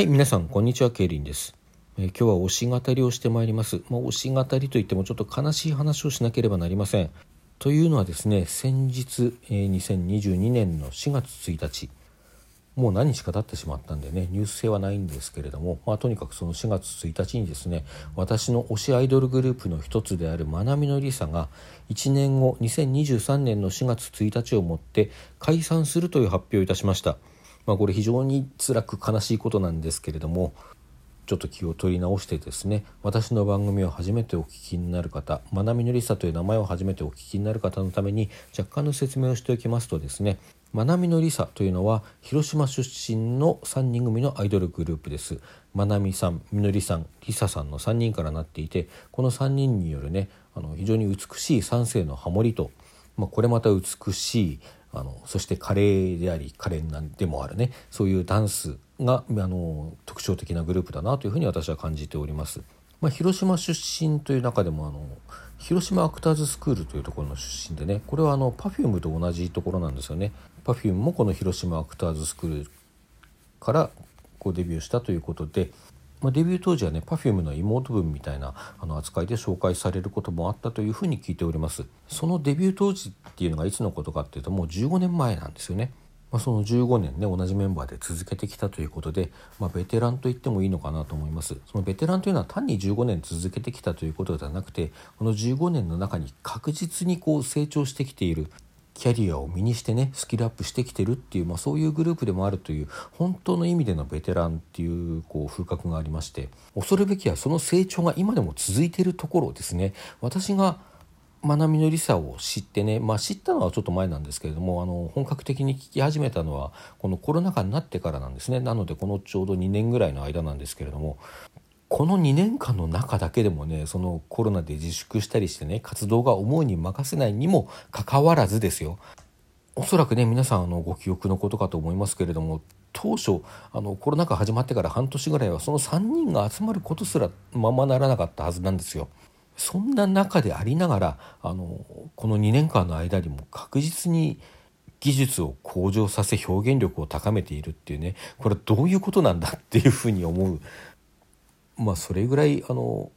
はい、皆さん、こんにちは、ケイリンです。えー今日は推し語りをしてまいります。まあ、推し語りといってもちょっと悲しい話をしなければなりません。というのはですね、先日、えー2022年の4月1日、もう何日か経ってしまったんでね、ニュース性はないんですけれども、まあ、とにかくその4月1日にですね、私の推しアイドルグループの一つであるまなみのりさが、1年後、2023年の4月1日をもって解散するという発表をいたしました。まあ、これ非常に辛く悲しいことなんですけれどもちょっと気を取り直してですね私の番組を初めてお聞きになる方まなみのりさという名前を初めてお聞きになる方のために若干の説明をしておきますとですねまなみのりさというのは広島出身の3人組のアイドルグループです。まなみさんみのりさんりささんの3人からなっていてこの3人によるねあの非常に美しい3世のハモリと、まあ、これまた美しいあのそして華麗であり可憐なんでもあるねそういうダンスがあの特徴的なグループだなというふうに私は感じております。まあ、広島出身という中でもあの広島アクターズスクールというところの出身でねこれはあの Perfume と同じところなんですよね。Perfume もこの広島アクターズスクールからこうデビューしたということで、まあ、デビュー当時はね Perfume の妹分みたいなあの扱いで紹介されることもあったというふうに聞いております。そのデビュー当時っていうのがいつのことかっていうともう15年前なんですよね、まあ、その15年ね同じメンバーで続けてきたということで、まあ、ベテランと言ってもいいのかなと思います。そのベテランというのは単に15年続けてきたということではなくてこの15年の中に確実にこう成長してきているキャリアを身にしてねスキルアップしてきてるっていう、まあ、そういうグループでもあるという本当の意味でのベテランっていうこう風格がありまして恐るべきはその成長が今でも続いているところですね。私がまなみのりさを知ってね、まあ、知ったのはちょっと前なんですけれどもあの本格的に聞き始めたのはこのコロナ禍になってからなんですね。なのでこのちょうど2年ぐらいの間なんですけれどもこの2年間の中だけでもねそのコロナで自粛したりしてね活動が思うに任せないにもかかわらずですよおそらくね皆さんあのご記憶のことかと思いますけれども当初あのコロナ禍始まってから半年ぐらいはその3人が集まることすらままならなかったはずなんですよ。そんな中でありながらあのこの2年間の間にも確実に技術を向上させ表現力を高めているっていうねこれどういうことなんだっていうふうに思うまあそれぐらいあの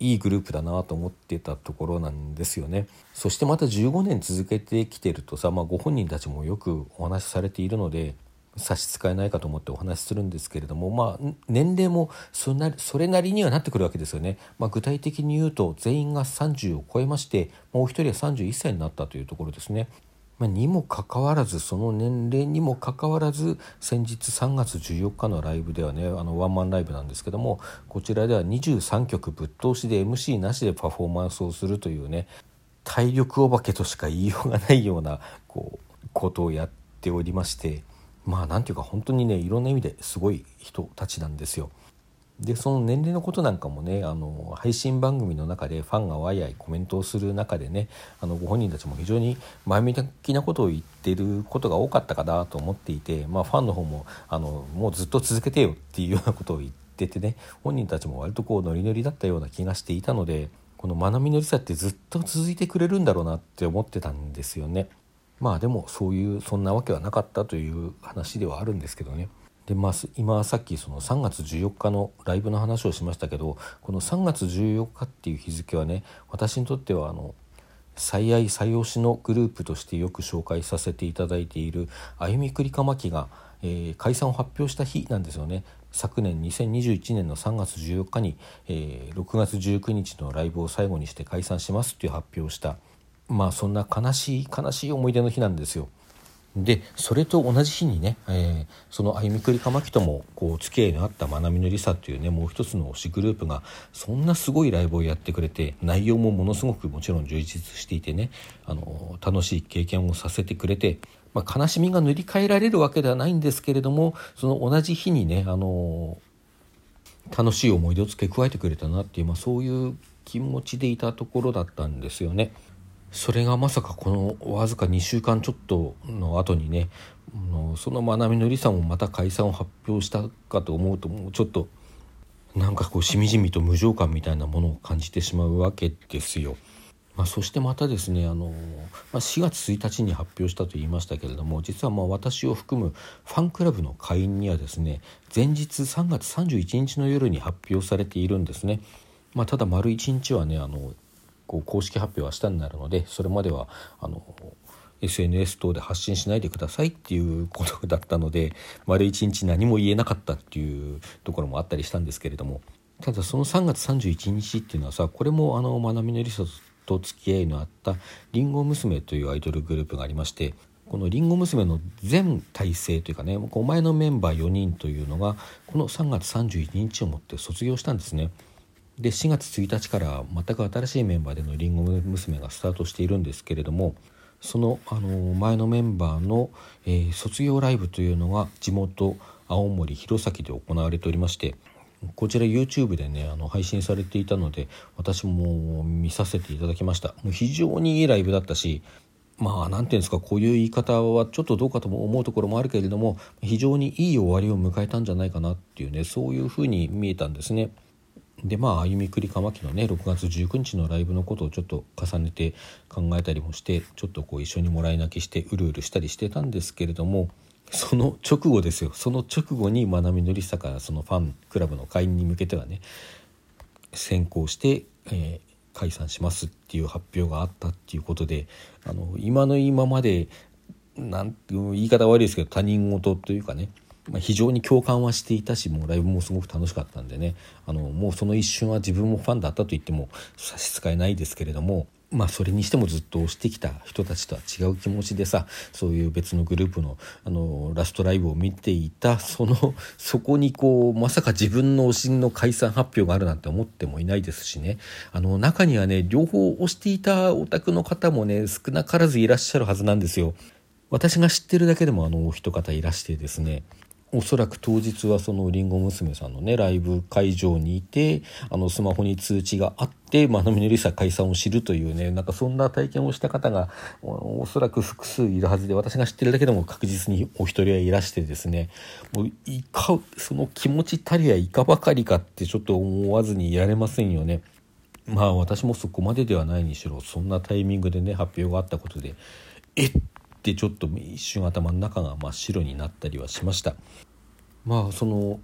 いいグループだなと思ってたところなんですよねそしてまた15年続けてきてるとさ、まあ、ご本人たちもよくお話しされているので差し支えないかと思ってお話しするんですけれども、まあ、年齢もそなそれなりにはなってくるわけですよね、まあ、具体的に言うと全員が30を超えましてもう一人は31歳になったというところですね。まあ、にもかかわらずその年齢にもかかわらず先日3月14日のライブではねあのワンマンライブなんですけどもこちらでは23曲ぶっ通しで MC なしでパフォーマンスをするというね体力お化けとしか言いようがないようなこうことをやっておりましてまあなんていうか本当にねいろんな意味ですごい人たちなんですよ。でその年齢のことなんかもねあの配信番組の中でファンがわいわいコメントをする中でねあのご本人たちも非常に前向きなことを言ってることが多かったかなと思っていて、まあ、ファンの方もあのもうずっと続けてよっていうようなことを言っててね本人たちも割とこうノリノリだったような気がしていたのでこのまなみのりさってずっと続いてくれるんだろうなって思ってたんですよね。まあでもそういうそんなわけはなかったという話ではあるんですけどね。でまあ、今さっきその3月14日のライブの話をしましたけどこの3月14日っていう日付はね私にとってはあの最愛最推しのグループとしてよく紹介させていただいているあゆみくりかまきが、えー、解散を発表した日なんですよね昨年2021年の3月14日に、えー、6月19日のライブを最後にして解散しますっていう発表をしたまあそんな悲しい悲しい思い出の日なんですよ。でそれと同じ日にね、えー、そのあゆみくりかまきともこう付き合いのあったまなみのりさっていうねもう一つの推しグループがそんなすごいライブをやってくれて内容もものすごくもちろん充実していてねあの楽しい経験をさせてくれて、まあ、悲しみが塗り替えられるわけではないんですけれどもその同じ日にねあの楽しい思い出を付け加えてくれたなっていう、まあ、そういう気持ちでいたところだったんですよね。それがまさかこのわずか2週間ちょっとの後にねそのまなみのりさんもまた解散を発表したかと思うともうちょっとなんかこうしみじみと無情感みたいなものを感じてしまうわけですよ。まあ、そしてまたですねあの、まあ、4月1日に発表したと言いましたけれども実はまあ私を含むファンクラブの会員にはですね前日3月31日の夜に発表されているんですね。まあ、ただ丸1日はねあのこう公式発表は明日になるのでそれまではあの SNS 等で発信しないでくださいっていうことだったので丸1日何も言えなかったっていうところもあったりしたんですけれどもただその3月31日っていうのはさこれもあのまなみのりさと付き合いのあったりんご娘というアイドルグループがありましてこのりんご娘の全体制というかねお前のメンバー4人というのがこの3月31日をもって卒業したんですね。で4月1日から全く新しいメンバーでのりんご娘がスタートしているんですけれどもそのあの前のメンバーの、えー、卒業ライブというのが地元青森弘前で行われておりましてこちら YouTube でねあの配信されていたので私も見させていただきましたもう非常にいいライブだったしまあ何ていうんですかこういう言い方はちょっとどうかと思うところもあるけれども非常にいい終わりを迎えたんじゃないかなっていうねそういうふうに見えたんですね。でまあ歩みくりかまきのね6月19日のライブのことをちょっと重ねて考えたりもしてちょっとこう一緒にもらい泣きしてうるうるしたりしてたんですけれどもその直後ですよ。その直後にまなみのりさからそのファンクラブの会員に向けてはね先行して、えー、解散しますっていう発表があったっていうことであの今の今までなんて言い方悪いですけど他人事というかねまあ、非常に共感はしていたしもうライブもすごく楽しかったんでね。あのもうその一瞬は自分もファンだったと言っても差し支えないですけれどもまあそれにしてもずっと推してきた人たちとは違う気持ちでさそういう別のグループのあのラストライブを見ていたそのそこにこうまさか自分の推しの解散発表があるなんて思ってもいないですしね。あの中にはね両方推していたオタクの方もね少なからずいらっしゃるはずなんですよ。私が知ってるだけでもあのお一方いらしてですね。おそらく当日はそのりんご娘さんのねライブ会場にいてあのスマホに通知があってまなみのりさ解散を知るというねなんかそんな体験をした方がおそらく複数いるはずで私が知ってるだけでも確実にお一人はいらしてですねもういかその気持ちたりやいかばかりかってちょっと思わずにいられませんよね。まあ私もそこまでではないにしろそんなタイミングでね発表があったことでえっってちょっと一瞬頭の中が真っ白になったりはしましたまあその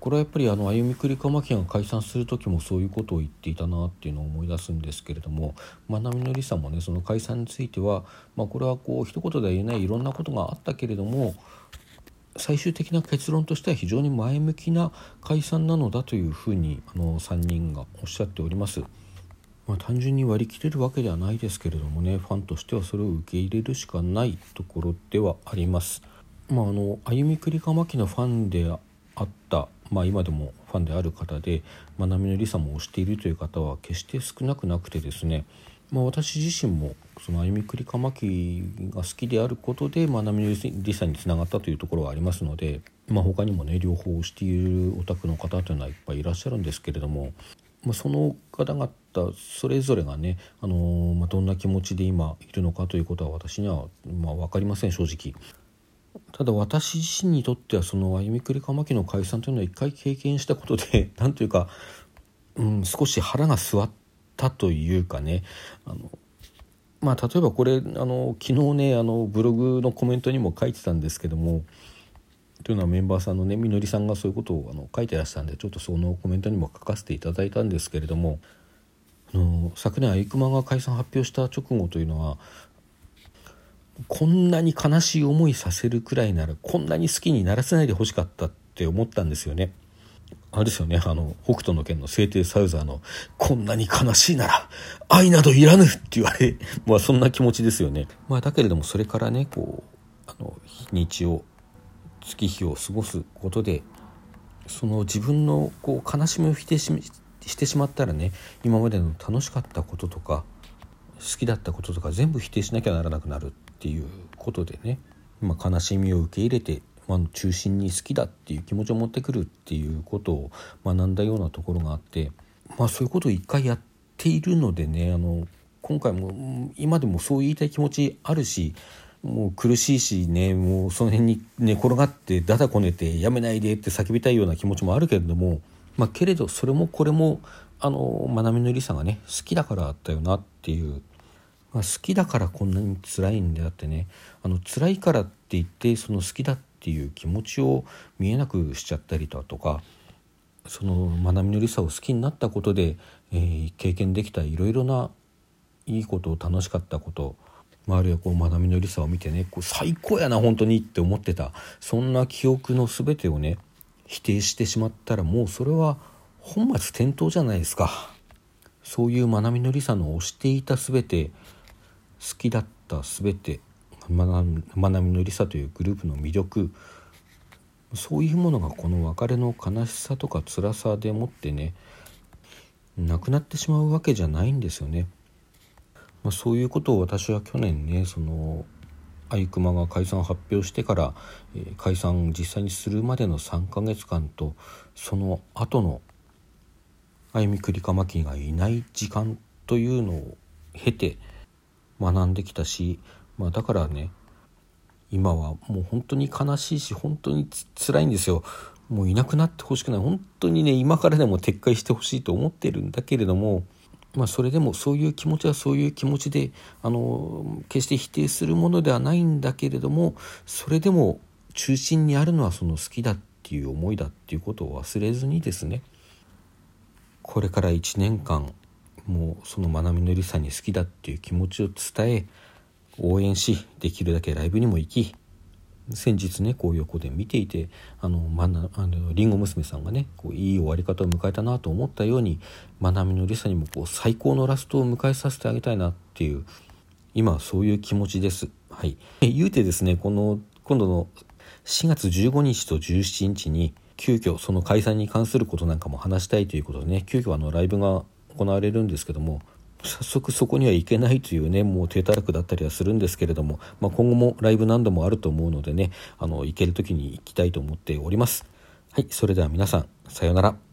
これはやっぱりあの歩みくりかまきが解散する時もそういうことを言っていたなっていうのを思い出すんですけれどもまなみのりさんもねその解散については、まあ、これはこう一言では言えないいろんなことがあったけれども最終的な結論としては非常に前向きな解散なのだというふうにあの3人がおっしゃっております。まあ、単純に割り切れるわけではないですけれどもねファンとしてはそれを受け入れるしかないところではあります。まあ、あの歩みくりかまきのファンであった、まあ、今でもファンである方でまなみのりさも推しているという方は決して少なくなくてですね、まあ、私自身もその歩みくりかまきが好きであることでまなみのりさにつながったというところがありますので、まあ、他にもね両方推しているオタクの方というのはいっぱいいらっしゃるんですけれどもまあ、その方々それぞれがね、あのー、まあ、どんな気持ちで今いるのかということは私には、まあ、分かりません正直。ただ私自身にとってはその歩みくりかまきの解散というのは一回経験したことで 何というか、うん、少し腹が据わったというかねあのまあ例えばこれあの昨日ねあのブログのコメントにも書いてたんですけどもというのはメンバーさんのねみのりさんがそういうことをあの書いてらしたんでちょっとそのコメントにも書かせていただいたんですけれどもの昨年アイクマが解散発表した直後というのはこんなに悲しい思いさせるくらいならこんなに好きにならせないでほしかったって思ったんですよね。あれですよね、あの、北斗の拳の聖帝サウザーの、こんなに悲しいなら、愛などいらぬって言われ、まあそんな気持ちですよね。まあだけれどもそれからね、こう、あの、日にちを月日を過ごすことでその自分のこう悲しみを否定ししてしまったらね今までの楽しかったこととか好きだったこととか全部否定しなきゃならなくなるっていうことでね、ま、悲しみを受け入れて、まあ、中心に好きだっていう気持ちを持ってくるっていうことを学んだようなところがあって、まあ、そういうことを一回やっているのでねあの今回も今でもそう言いたい気持ちあるしもう苦しいしねもうその辺に寝転がってだだこねてやめないでって叫びたいような気持ちもあるけれどもまあ、けれどそれもこれもあのまなみのりさがね好きだからだったよなっていう、まあ、好きだからこんなに辛いんであってね。あの辛いからって言ってその好きだっていう気持ちを見えなくしちゃったりだとかそのまなみのりさを好きになったことで、えー、経験できたいろいろないいこと楽しかったこと周りはこうまなみのりさを見てねこう最高やな本当にって思ってた。そんな記憶の全てをね否定してしまったらもうそれは本末転倒じゃないですかそういうまなみのりさの推していた全て好きだった全てまなみのりさというグループの魅力そういうものがこの別れの悲しさとか辛さでもってねなくなってしまうわけじゃないんですよね。まあ、そういうことを私は去年ねそのアイクマが解散を発表してから、え、解散実際にするまでの3ヶ月間とその後のあゆみくりかまきがいない時間というのを経て学んできたし、まあ、だからね今はもう本当に悲しいし本当につ辛いんですよ。もういなくなってほしくない。本当にね今からでも撤回してほしいと思ってるんだけれどもまあ、それでもそういう気持ちはそういう気持ちであの決して否定するものではないんだけれどもそれでも中心にあるのはその好きだっていう思いだっていうことを忘れずにですねこれから1年間もうそのまなみのりさんに好きだっていう気持ちを伝え応援しできるだけライブにも行き先日ねこう横で見ていてあのまなあのリンゴ娘さんがねこういい終わり方を迎えたなと思ったようにまなみのりさにもこう最高のラストを迎えさせてあげたいなっていう今はそういう気持ちです。はい、言うてですねこの今度の4月15日と17日に急遽その解散に関することなんかも話したいということでね急遽あのライブが行われるんですけども早速そこには行けないというねもう低たらくだったりはするんですけれども、まあ、今後もライブ何度もあると思うのでねあの行ける時に行きたいと思っております。はいそれでは皆さんさようなら。